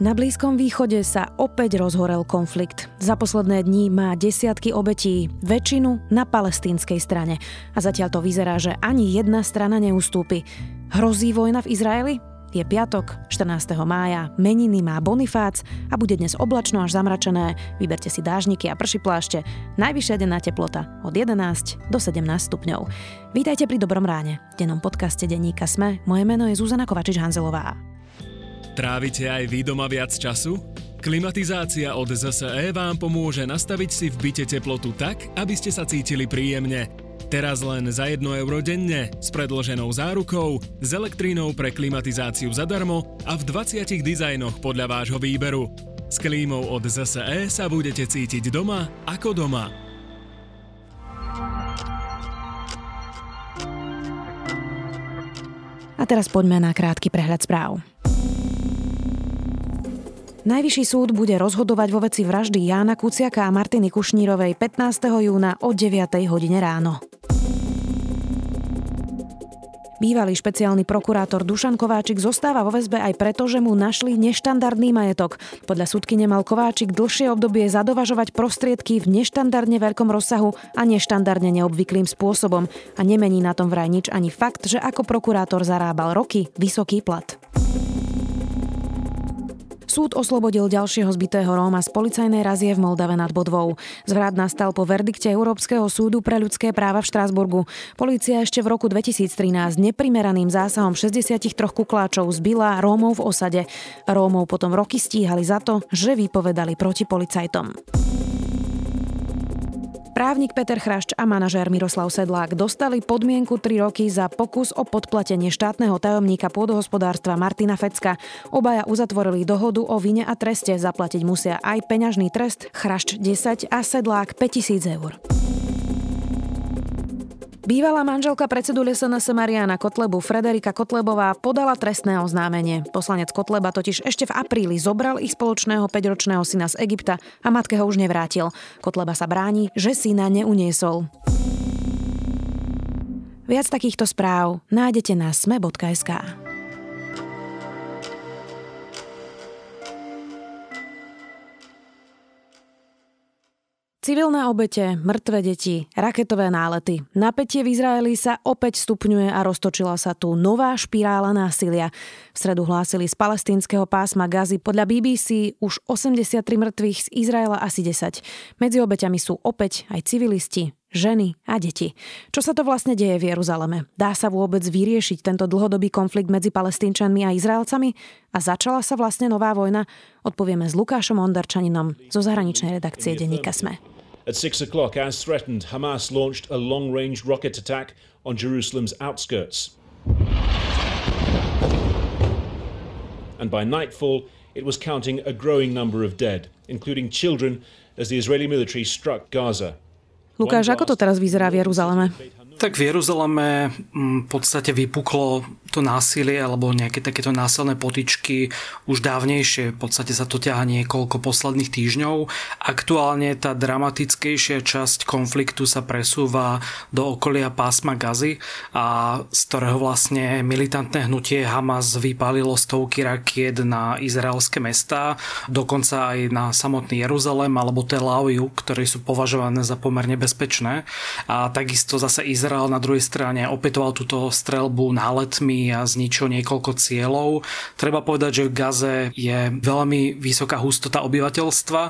Na Blízkom východe sa opäť rozhorel konflikt. Za posledné dní má desiatky obetí, väčšinu na palestínskej strane. A zatiaľ to vyzerá, že ani jedna strana neustúpi. Hrozí vojna v Izraeli? Je piatok, 14. mája, meniny má Bonifác a bude dnes oblačno až zamračené. Vyberte si dážniky a prší plášte. Najvyššia denná teplota od 11 do 17 stupňov. Vítajte pri Dobrom ráne. V dennom podcaste denníka Sme. Moje meno je Zuzana Kovačič-Hanzelová. Trávite aj vy doma viac času? Klimatizácia od ZSE vám pomôže nastaviť si v byte teplotu tak, aby ste sa cítili príjemne. Teraz len za 1 euro denne s predloženou zárukou, s elektrínou pre klimatizáciu zadarmo a v 20 dizajnoch podľa vášho výberu. S klímou od ZSE sa budete cítiť doma ako doma. A teraz poďme na krátky prehľad správ. Najvyšší súd bude rozhodovať vo veci vraždy Jána Kuciaka a Martiny Kušnírovej 15. júna o 9. hodine ráno. Bývalý špeciálny prokurátor Dušan Kováčik zostáva vo väzbe aj preto, že mu našli neštandardný majetok. Podľa súdky nemal Kováčik dlhšie obdobie zadovažovať prostriedky v neštandardne veľkom rozsahu a neštandardne neobvyklým spôsobom. A nemení na tom vraj nič ani fakt, že ako prokurátor zarábal roky vysoký plat. Súd oslobodil ďalšieho zbitého Róma z policajnej razie v Moldave nad Bodvou. Zvrat nastal po verdikte Európskeho súdu pre ľudské práva v Štrásburgu. Polícia ešte v roku 2013 neprimeraným zásahom 63 kukláčov zbila Rómov v osade. Rómov potom roky stíhali za to, že vypovedali proti policajtom. Právnik Peter Chrašč a manažér Miroslav Sedlák dostali podmienku 3 roky za pokus o podplatenie štátneho tajomníka pôdohospodárstva Martina Fecka. Obaja uzatvorili dohodu o vine a treste. Zaplatiť musia aj peňažný trest Chrašč 10 a Sedlák 5000 eur. Bývalá manželka predsedu SNS Mariana Kotlebu Frederika Kotlebová podala trestné oznámenie. Poslanec Kotleba totiž ešte v apríli zobral ich spoločného 5-ročného syna z Egypta a matke ho už nevrátil. Kotleba sa bráni, že syna neuniesol. Viac takýchto správ nájdete na sme.sk. Civilné obete, mŕtve deti, raketové nálety. Napätie v Izraeli sa opäť stupňuje a roztočila sa tu nová špirála násilia. V stredu hlásili z palestínskeho pásma Gazy podľa BBC už 83 mŕtvych, z Izraela asi 10. Medzi obeťami sú opäť aj civilisti, ženy a deti. Čo sa to vlastne deje v Jeruzaleme? Dá sa vôbec vyriešiť tento dlhodobý konflikt medzi palestínčanmi a Izraelcami? A začala sa vlastne nová vojna? Odpovieme s Lukášom Ondarčaninom zo zahraničnej redakcie denníka SME. At six o'clock, as threatened, Hamas launched a long range rocket attack on Jerusalem's outskirts. And by nightfall, it was counting a growing number of dead, including children, as the Israeli military struck Gaza. Lukáš, ako to teraz vyzerá v Jeruzaleme? Tak v Jeruzaleme mm, v podstate vypuklo to násilie alebo nejaké takéto násilné potičky už dávnejšie. V podstate sa to ťaha niekoľko posledných týždňov. Aktuálne tá dramatickejšia časť konfliktu sa presúva do okolia pásma Gazy a z ktorého vlastne militantné hnutie Hamas vypálilo stovky rakiet na izraelské mestá, dokonca aj na samotný Jeruzalem alebo Tel Aviv, ktoré sú považované za pomerne bezpečné. A takisto zase Izrael Izrael na druhej strane opetoval túto strelbu náletmi a zničil niekoľko cieľov. Treba povedať, že v Gaze je veľmi vysoká hustota obyvateľstva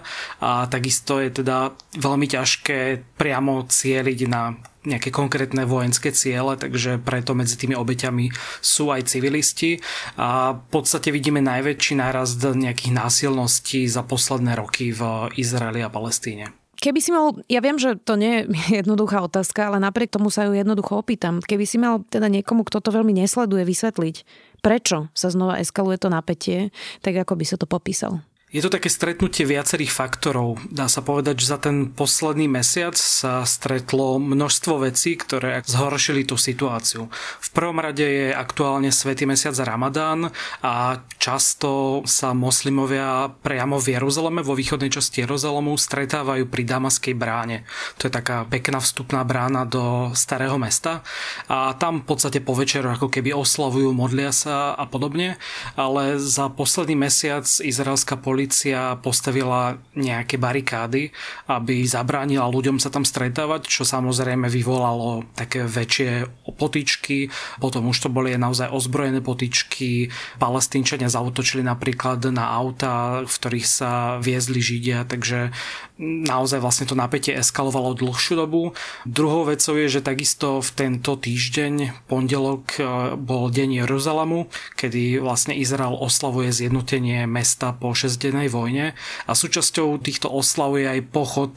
a takisto je teda veľmi ťažké priamo cieliť na nejaké konkrétne vojenské ciele, takže preto medzi tými obeťami sú aj civilisti a v podstate vidíme najväčší nárast nejakých násilností za posledné roky v Izraeli a Palestíne. Keby si mal, ja viem, že to nie je jednoduchá otázka, ale napriek tomu sa ju jednoducho opýtam. Keby si mal teda niekomu, kto to veľmi nesleduje, vysvetliť, prečo sa znova eskaluje to napätie, tak ako by sa to popísal? Je to také stretnutie viacerých faktorov. Dá sa povedať, že za ten posledný mesiac sa stretlo množstvo vecí, ktoré zhoršili tú situáciu. V prvom rade je aktuálne Svetý mesiac Ramadán a často sa moslimovia priamo v Jeruzaleme, vo východnej časti Jeruzalemu, stretávajú pri Damaskej bráne. To je taká pekná vstupná brána do starého mesta a tam v podstate po večeru ako keby oslavujú, modlia sa a podobne, ale za posledný mesiac izraelská policia policia postavila nejaké barikády, aby zabránila ľuďom sa tam stretávať, čo samozrejme vyvolalo také väčšie potičky. Potom už to boli naozaj ozbrojené potičky. Palestínčania zautočili napríklad na auta, v ktorých sa viezli Židia, takže naozaj vlastne to napätie eskalovalo dlhšiu dobu. Druhou vecou je, že takisto v tento týždeň, pondelok, e, bol deň Jeruzalemu, kedy vlastne Izrael oslavuje zjednotenie mesta po 6 vojne a súčasťou týchto oslav je aj pochod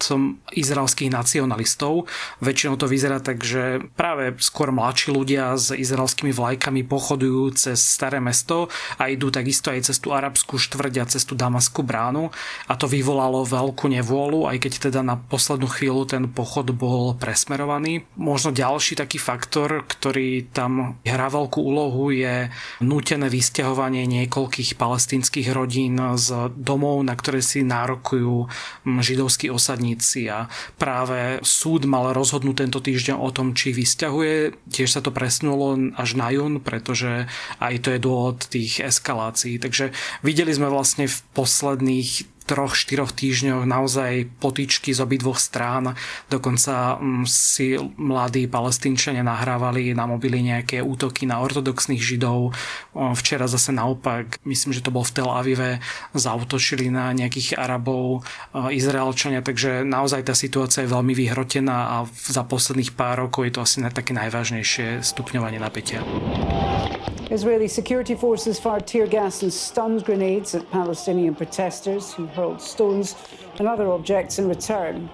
izraelských nacionalistov. Väčšinou to vyzerá tak, že práve skôr mladší ľudia s izraelskými vlajkami pochodujú cez staré mesto a idú takisto aj cez tú arabskú štvrť a cez tú damaskú bránu a to vyvolalo veľkú nevôľu spolu, aj keď teda na poslednú chvíľu ten pochod bol presmerovaný. Možno ďalší taký faktor, ktorý tam hrá veľkú úlohu, je nútené vysťahovanie niekoľkých palestínskych rodín z domov, na ktoré si nárokujú židovskí osadníci a práve súd mal rozhodnúť tento týždeň o tom, či vysťahuje. Tiež sa to presnulo až na jún, pretože aj to je dôvod tých eskalácií. Takže videli sme vlastne v posledných troch, štyroch týždňoch naozaj potýčky z obidvoch strán. Dokonca mm, si mladí palestínčania nahrávali na mobily nejaké útoky na ortodoxných židov. Včera zase naopak, myslím, že to bol v Tel Avive, zautočili na nejakých Arabov, Izraelčania, takže naozaj tá situácia je veľmi vyhrotená a za posledných pár rokov je to asi také najvážnejšie stupňovanie napätia. Israeli security forces fired tear gas and stun grenades at Palestinian protesters who hurled stones and other objects in return.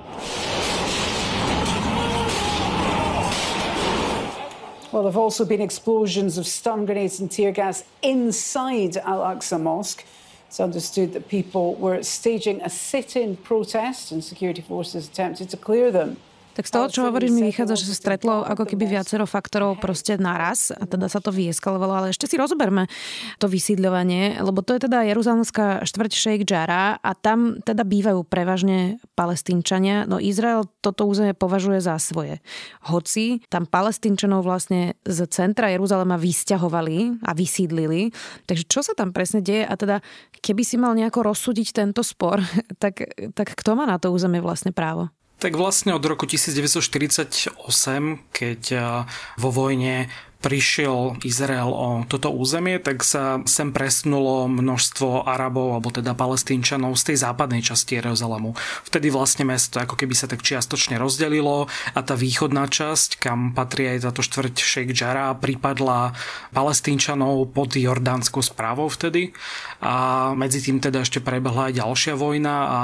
Well, there have also been explosions of stun grenades and tear gas inside Al Aqsa Mosque. It's understood that people were staging a sit in protest and security forces attempted to clear them. Tak z toho, čo hovoríš, mi vychádza, že sa stretlo ako keby viacero faktorov proste naraz a teda sa to vyeskalovalo, ale ešte si rozoberme to vysídľovanie, lebo to je teda Jeruzalemská štvrť Sheikh Jara a tam teda bývajú prevažne palestínčania, no Izrael toto územie považuje za svoje. Hoci tam palestínčanov vlastne z centra Jeruzalema vysťahovali a vysídlili, takže čo sa tam presne deje? A teda keby si mal nejako rozsúdiť tento spor, tak, tak kto má na to územie vlastne právo? Tak vlastne od roku 1948, keď vo vojne prišiel Izrael o toto územie, tak sa sem presnulo množstvo Arabov, alebo teda palestínčanov z tej západnej časti Jeruzalemu. Vtedy vlastne mesto ako keby sa tak čiastočne rozdelilo a tá východná časť, kam patrí aj táto štvrť Sheikh Jarrah, pripadla palestínčanov pod jordánskou správou vtedy a medzi tým teda ešte prebehla aj ďalšia vojna a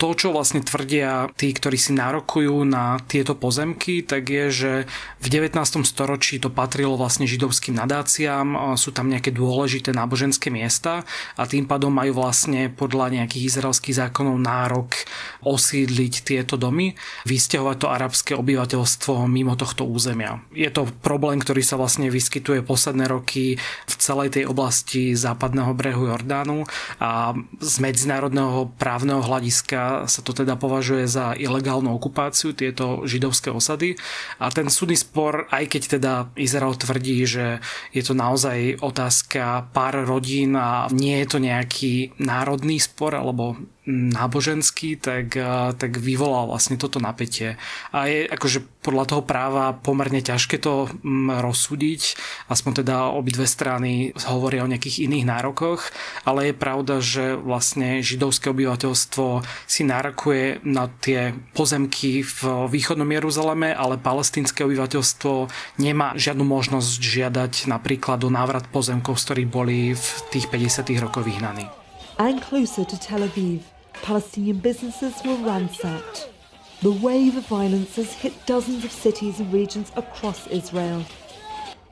to, čo vlastne tvrdia tí, ktorí si nárokujú na tieto pozemky, tak je, že v 19. storočí to patrilo vlastne židovským nadáciám, sú tam nejaké dôležité náboženské miesta a tým pádom majú vlastne podľa nejakých izraelských zákonov nárok osídliť tieto domy, vysťahovať to arabské obyvateľstvo mimo tohto územia. Je to problém, ktorý sa vlastne vyskytuje posledné roky v celej tej oblasti západného brehu Jordánu a z medzinárodného právneho hľadiska sa to teda považuje za ilegálnu okupáciu, tieto židovské osady. A ten súdny spor, aj keď teda Izrael tvrdí, že je to naozaj otázka pár rodín a nie je to nejaký národný spor alebo náboženský, tak, tak vyvolal vlastne toto napätie. A je akože podľa toho práva pomerne ťažké to rozsúdiť, aspoň teda obidve strany hovoria o nejakých iných nárokoch, ale je pravda, že vlastne židovské obyvateľstvo si nárokuje na tie pozemky v východnom Jeruzaleme, ale palestinské obyvateľstvo nemá žiadnu možnosť žiadať napríklad o návrat pozemkov, z ktorých boli v tých 50. rokoch vyhnaní. And closer to Tel Aviv. Palestinian businesses were ransacked. The wave of violence has hit dozens of cities and regions across Israel.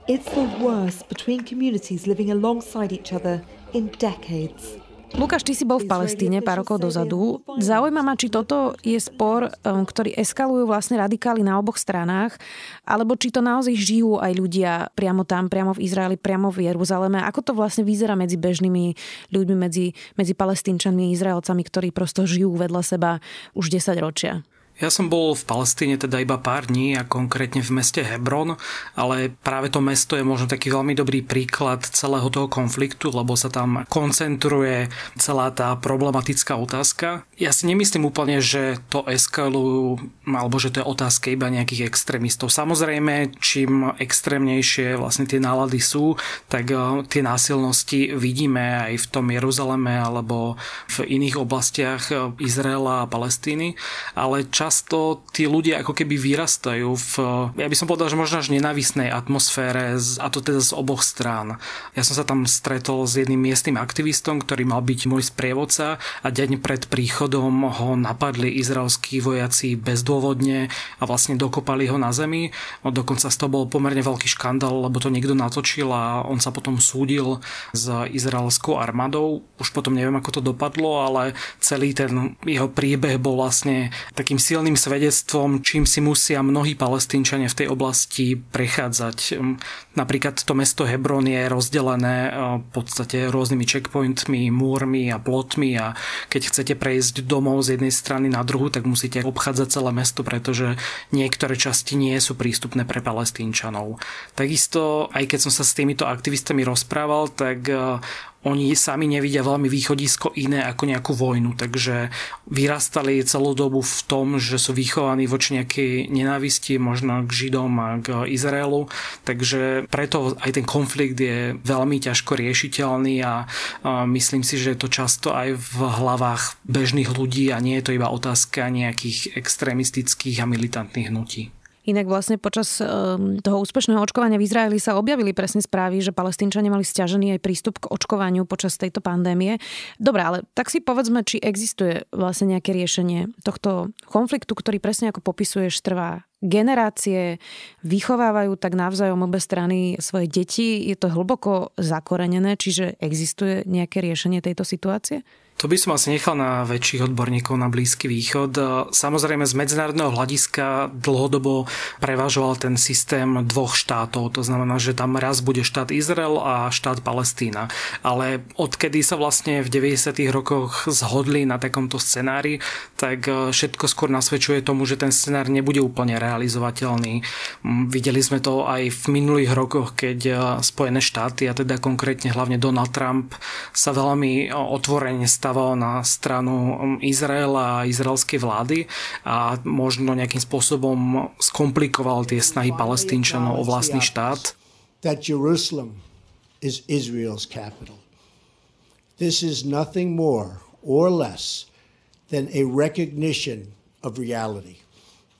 It's the worst between communities living alongside each other in decades. Lukáš, ty si bol v Palestíne pár rokov dozadu. Zaujíma ma, či toto je spor, um, ktorý eskalujú vlastne radikáli na oboch stranách, alebo či to naozaj žijú aj ľudia priamo tam, priamo v Izraeli, priamo v Jeruzaleme. Ako to vlastne vyzerá medzi bežnými ľuďmi, medzi, medzi palestínčanmi a Izraelcami, ktorí prosto žijú vedľa seba už 10 ročia? Ja som bol v Palestíne teda iba pár dní a konkrétne v meste Hebron, ale práve to mesto je možno taký veľmi dobrý príklad celého toho konfliktu, lebo sa tam koncentruje celá tá problematická otázka. Ja si nemyslím úplne, že to eskalujú, alebo že to je otázka iba nejakých extrémistov. Samozrejme, čím extrémnejšie vlastne tie nálady sú, tak eh, tie násilnosti vidíme aj v tom Jeruzaleme alebo v iných oblastiach eh, Izraela a Palestíny, ale čas často tí ľudia ako keby vyrastajú v, ja by som povedal, že možno až nenávisnej atmosfére, a to teda z oboch strán. Ja som sa tam stretol s jedným miestnym aktivistom, ktorý mal byť môj sprievodca a deň pred príchodom ho napadli izraelskí vojaci bezdôvodne a vlastne dokopali ho na zemi. Dokonca z toho bol pomerne veľký škandál, lebo to niekto natočil a on sa potom súdil s izraelskou armádou. Už potom neviem, ako to dopadlo, ale celý ten jeho príbeh bol vlastne takým silným silným svedectvom, čím si musia mnohí palestínčania v tej oblasti prechádzať. Hm, napríklad to mesto Hebron je rozdelené eh, v podstate rôznymi checkpointmi, múrmi a plotmi a keď chcete prejsť domov z jednej strany na druhú, tak musíte obchádzať celé mesto, pretože niektoré časti nie sú prístupné pre palestínčanov. Takisto, aj keď som sa s týmito aktivistami rozprával, tak eh, oni sami nevidia veľmi východisko iné ako nejakú vojnu, takže vyrastali celú dobu v tom, že sú vychovaní voči nejakej nenávisti, možno k Židom a k Izraelu, takže preto aj ten konflikt je veľmi ťažko riešiteľný a, myslím si, že je to často aj v hlavách bežných ľudí a nie je to iba otázka nejakých extrémistických a militantných hnutí. Inak vlastne počas ehm, toho úspešného očkovania v Izraeli sa objavili presne správy, že palestínčania mali stiažený aj prístup k očkovaniu počas tejto pandémie. Dobre, ale tak si povedzme, či existuje vlastne nejaké riešenie tohto konfliktu, ktorý presne ako popisuješ trvá generácie, vychovávajú tak navzájom obe strany svoje deti. Je to hlboko zakorenené, čiže existuje nejaké riešenie tejto situácie? To by som asi nechal na väčších odborníkov na Blízky východ. Samozrejme z medzinárodného hľadiska dlhodobo prevažoval ten systém dvoch štátov. To znamená, že tam raz bude štát Izrael a štát Palestína. Ale odkedy sa vlastne v 90. rokoch zhodli na takomto scenári, tak všetko skôr nasvedčuje tomu, že ten scenár nebude úplne realizovateľný. Videli sme to aj v minulých rokoch, keď Spojené štáty, a teda konkrétne hlavne Donald Trump, sa veľmi otvorene stával na stranu um, Izraela a izraelskej vlády a možno nejakým spôsobom skomplikoval tie snahy palestínčanov o vlastný štát. That Jerusalem is Israel's capital. This is nothing more or less than a recognition of reality.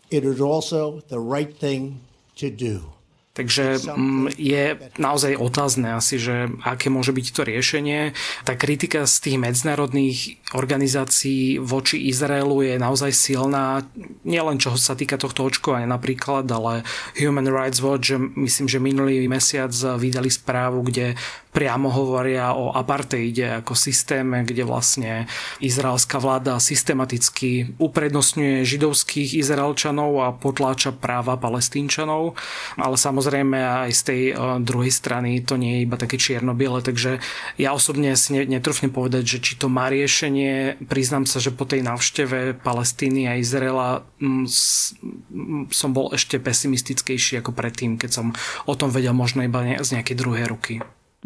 It is also the right thing to do. Takže mm, je naozaj otázne asi, že aké môže byť to riešenie. Tá kritika z tých medzinárodných organizácií voči Izraelu je naozaj silná, nielen čo sa týka tohto očkovania napríklad, ale Human Rights Watch, myslím, že minulý mesiac vydali správu, kde priamo hovoria o apartheide ako systéme, kde vlastne izraelská vláda systematicky uprednostňuje židovských Izraelčanov a potláča práva palestínčanov, ale samozrejme aj z tej eh, druhej strany to nie je iba také čierno-biele, takže ja osobne si netrúfnem povedať, že či to má riešenie, priznám sa, že po tej návšteve Palestíny a Izraela mm, mm, som bol ešte pesimistickejší ako predtým, keď som o tom vedel možno iba z nejakej druhej ruky.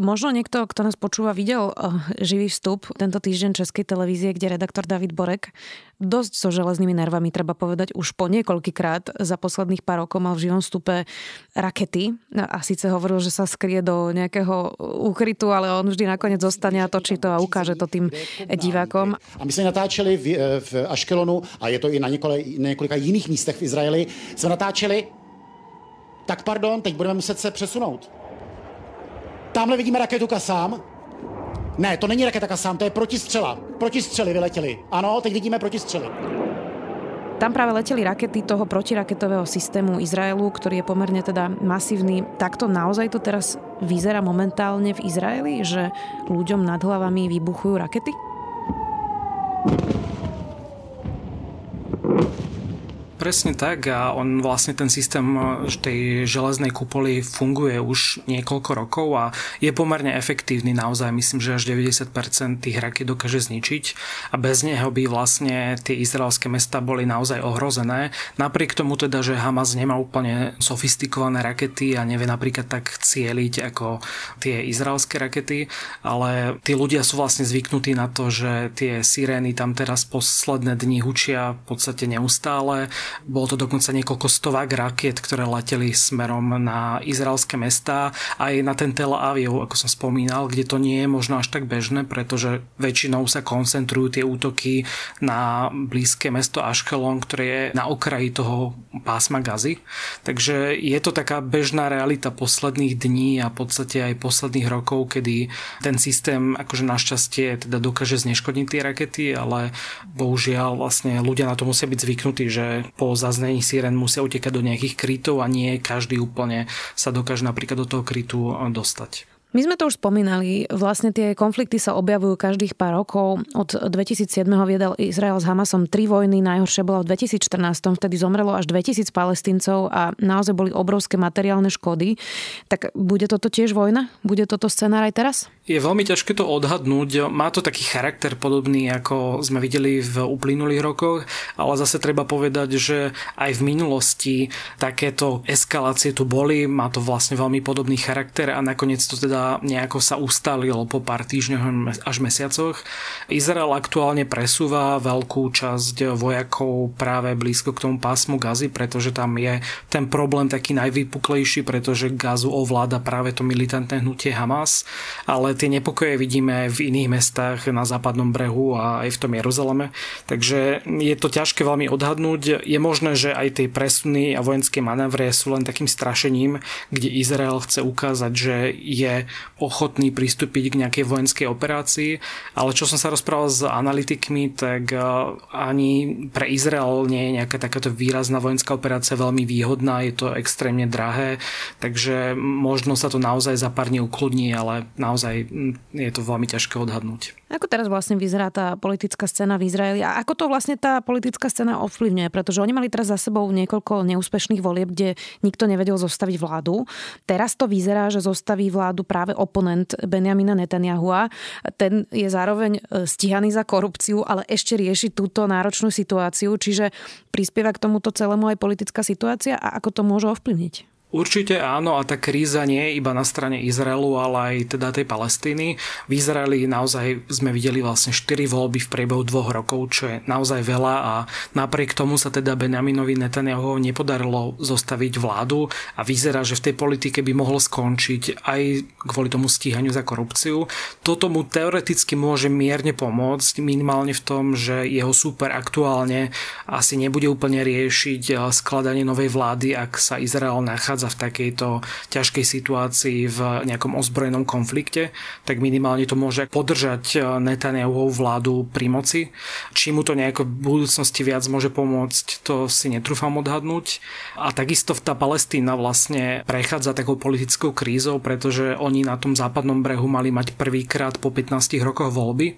Možno niekto, kto nás počúva, videl uh, živý vstup tento týždeň Českej televízie, kde redaktor David Borek dosť so železnými nervami, treba povedať, už po niekoľkýkrát za posledných pár rokov mal v živom vstupe rakety a síce hovoril, že sa skrie do nejakého úkrytu, ale on vždy nakoniec zostane a točí to a ukáže to tým divákom. A my jsme natáčeli v, v Aškelonu a je to i na, několik, na jiných místech v Izraeli, jsme natáčeli tak pardon, teď budeme muset se přesunout Tamhle vidíme raketu Kasám. Ne, to není raketa Kasám, to je protistřela. Protistřely vyletěly. Ano, teď vidíme protistřely. Tam práve leteli rakety toho protiraketového systému Izraelu, ktorý je pomerne teda masívny. Takto naozaj to teraz vyzerá momentálne v Izraeli, že ľuďom nad hlavami vybuchujú rakety? Presne tak a on vlastne ten systém tej železnej kupoly funguje už niekoľko rokov a je pomerne efektívny naozaj. Myslím, že až 90% tých raket dokáže zničiť a bez neho by vlastne tie izraelské mesta boli naozaj ohrozené. Napriek tomu teda, že Hamas nemá úplne sofistikované rakety a nevie napríklad tak cieliť ako tie izraelské rakety, ale tí ľudia sú vlastne zvyknutí na to, že tie sirény tam teraz posledné dni hučia v podstate neustále bolo to dokonca niekoľko stovák rakiet, ktoré leteli smerom na izraelské mestá, aj na ten Tel Aviv, ako som spomínal, kde to nie je možno až tak bežné, pretože väčšinou sa koncentrujú tie útoky na blízke mesto Ashkelon, ktoré je na okraji toho pásma Gazy. Takže je to taká bežná realita posledných dní a v podstate aj posledných rokov, kedy ten systém akože našťastie teda dokáže zneškodniť tie rakety, ale bohužiaľ vlastne ľudia na to musia byť zvyknutí, že po zaznení síren musia utekať do nejakých krytov a nie každý úplne sa dokáže napríklad do toho krytu dostať. My sme to už spomínali, vlastne tie konflikty sa objavujú každých pár rokov. Od 2007. viedal Izrael s Hamasom tri vojny, najhoršia bola v 2014, vtedy zomrelo až 2000 palestíncov a naozaj boli obrovské materiálne škody. Tak bude toto tiež vojna? Bude toto scenár aj teraz? Je veľmi ťažké to odhadnúť. Má to taký charakter podobný, ako sme videli v uplynulých rokoch, ale zase treba povedať, že aj v minulosti takéto eskalácie tu boli. Má to vlastne veľmi podobný charakter a nakoniec to teda nejako sa ustalilo po pár týždňoch až mesiacoch. Izrael aktuálne presúva veľkú časť vojakov práve blízko k tomu pásmu Gazy, pretože tam je ten problém taký najvypuklejší, pretože Gazu ovláda práve to militantné hnutie Hamas, ale tie nepokoje vidíme v iných mestách na západnom brehu a aj v tom Jeruzaleme. Takže je to ťažké veľmi odhadnúť. Je možné, že aj tie presuny a vojenské manévre sú len takým strašením, kde Izrael chce ukázať, že je ochotný pristúpiť k nejakej vojenskej operácii, ale čo som sa rozprával s analytikmi, tak e, ani pre Izrael nie je nejaká takáto výrazná vojenská operácia veľmi výhodná, je to extrémne drahé, takže možno sa to naozaj za pár dní ukludní, ale naozaj je to veľmi ťažké odhadnúť. Ako teraz vlastne vyzerá tá politická scéna v Izraeli a ako to vlastne tá politická scéna ovplyvňuje? Pretože oni mali teraz za sebou niekoľko neúspešných volieb, kde nikto nevedel zostaviť vládu. Teraz to vyzerá, že zostaví vládu práve oponent Benjamina Netanyahua. Ten je zároveň e, stíhaný za korupciu, ale ešte rieši túto náročnú situáciu, čiže prispieva k tomuto celému aj politická situácia a ako to môže ovplyvniť? Určite áno a tá kríza nie je iba na strane Izraelu, ale aj teda tej Palestíny. V Izraeli naozaj sme videli vlastne 4 voľby v priebehu dvoch rokov, čo je naozaj veľa a napriek tomu sa teda Benjaminovi Netanyahu nepodarilo zostaviť vládu a vyzerá, že v tej politike by mohlo skončiť aj kvôli tomu stíhaniu za korupciu. Toto mu teoreticky môže mierne pomôcť, minimálne v tom, že jeho super aktuálne asi nebude úplne riešiť skladanie novej vlády, ak sa Izrael nachádza nachádza v takejto ťažkej situácii v nejakom ozbrojenom konflikte, tak minimálne to môže podržať eh, Netanyahuovú vládu pri moci. Či mu to nejako v budúcnosti viac môže pomôcť, to si netrúfam odhadnúť. A takisto tá Palestína vlastne prechádza takou politickou krízou, pretože oni na tom západnom brehu mali mať prvýkrát po 15 rokoch voľby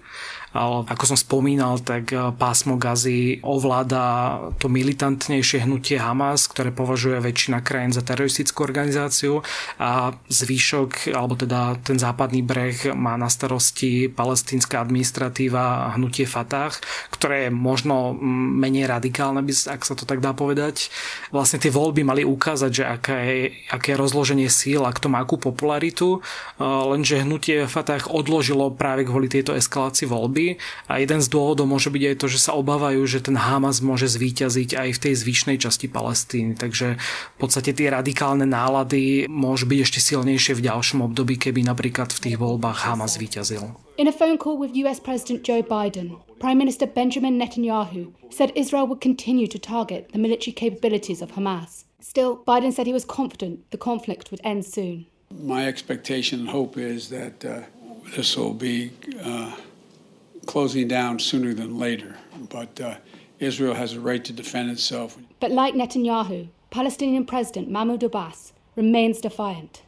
ale ako som spomínal, tak eh, pásmo Gazy ovláda to militantnejšie hnutie Hamas, ktoré považuje väčšina krajín za teroristickú organizáciu a zvýšok, alebo teda ten západný breh má na starosti palestínska administratíva a hnutie Fatah, ktoré je možno menej radikálne, ak sa to tak dá povedať. Vlastne tie voľby mali ukázať, že je, aké je rozloženie síl a kto má akú popularitu, eh, lenže hnutie Fatah odložilo práve kvôli tejto eskalácii voľby a jeden z dôvodov môže byť aj to, že sa obávajú, že ten Hamas môže zvíťaziť aj v tej zvyšnej časti Palestíny. Takže v podstate tie radikálne nálady môžu byť ešte silnejšie v ďalšom období, keby napríklad v tých voľbách Hamas zvíťazil. In a phone call with US President Joe Biden, Prime Minister Benjamin Netanyahu said Israel would continue to target the military capabilities of Hamas. Still, Biden said he was confident the conflict would end soon. My expectation and hope is that uh, this will be uh, closing down sooner than later. But uh, Israel has a right to defend itself. But like Netanyahu, Palestinian President Mahmoud Abbas remains defiant.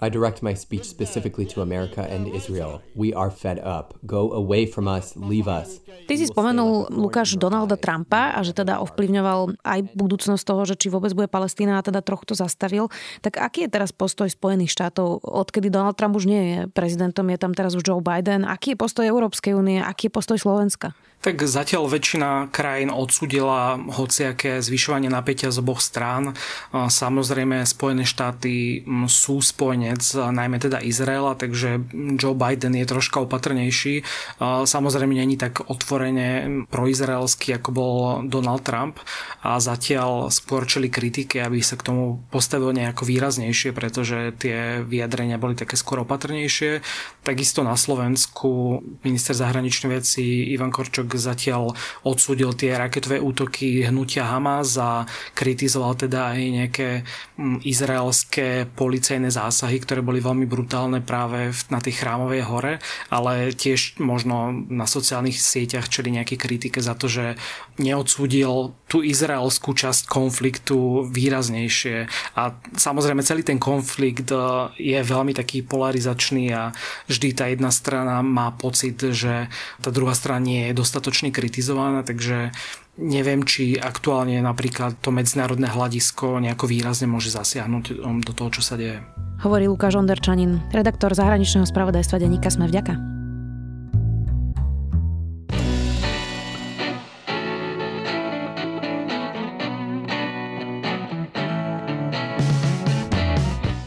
I direct my speech specifically to America and Israel. We are fed up. Go away from us, leave us. Ty si spomenul Lukáš Donalda Trumpa a že teda ovplyvňoval aj budúcnosť toho, že či vôbec bude Palestína a teda trochu to zastavil. Tak aký je teraz postoj Spojených štátov, odkedy Donald Trump už nie je prezidentom, je tam teraz už Joe Biden. Aký je postoj Európskej únie, aký je postoj Slovenska? Tak zatiaľ väčšina krajín odsudila hociaké zvyšovanie napätia z oboch strán. Samozrejme Spojené štáty sú spojenec, najmä teda Izraela, takže Joe Biden je troška opatrnejší. Samozrejme není tak otvorene proizraelský, ako bol Donald Trump a zatiaľ skôr čeli kritike, aby sa k tomu postavil nejako výraznejšie, pretože tie vyjadrenia boli také skôr opatrnejšie. Takisto na Slovensku minister zahraničných vecí Ivan Korčok zatiaľ odsúdil tie raketové útoky hnutia Hamas a kritizoval teda aj nejaké mm, izraelské policajné zásahy, ktoré boli veľmi brutálne práve na tej chrámovej hore, ale tiež možno na sociálnych sieťach čeli nejaké kritike za to, že neodsúdil tú izraelskú časť konfliktu výraznejšie. A samozrejme celý ten konflikt e, je veľmi taký polarizačný a vždy tá jedna strana má pocit, že tá druhá strana nie je dostatočne dostatočne kritizovaná, takže neviem, či aktuálne napríklad to medzinárodné hľadisko nejako výrazne môže zasiahnuť um, do toho, čo sa deje. Hovorí Lukáš Onderčanin, redaktor zahraničného spravodajstva denníka Sme vďaka.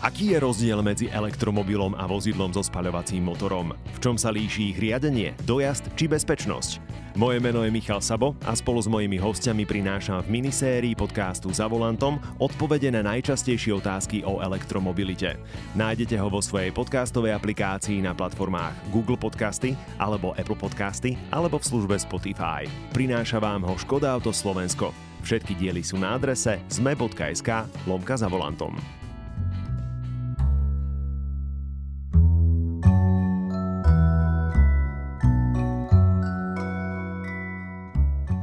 Aký je rozdiel medzi elektromobilom a vozidlom so spaľovacím motorom? V čom sa líši ich riadenie, dojazd či bezpečnosť? Moje meno je Michal Sabo a spolu s mojimi hostiami prinášam v minisérii podcastu Za volantom odpovede na najčastejšie otázky o elektromobilite. Nájdete ho vo svojej podcastovej aplikácii na platformách Google Podcasty alebo Apple Podcasty alebo v službe Spotify. Prináša vám ho Škoda Auto Slovensko. Všetky diely sú na adrese zme.sk lomka za volantom.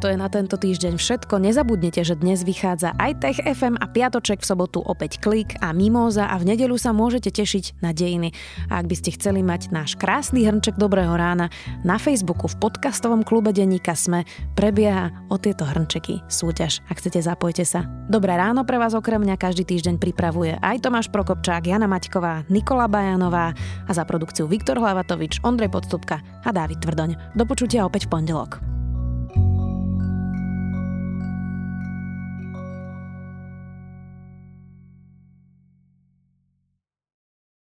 To je na tento týždeň všetko. Nezabudnite, že dnes vychádza aj Tech FM a piatoček v sobotu opäť klik a mimóza a v nedelu sa môžete tešiť na dejiny. A ak by ste chceli mať náš krásny hrnček Dobrého rána, na Facebooku v podcastovom klube Denníka Sme prebieha o tieto hrnčeky súťaž. Ak chcete, zapojte sa. Dobré ráno pre vás okrem mňa každý týždeň pripravuje aj Tomáš Prokopčák, Jana Maťková, Nikola Bajanová a za produkciu Viktor Hlavatovič, Ondrej Podstupka a Dávid Tvrdoň. Do počutia opäť v pondelok.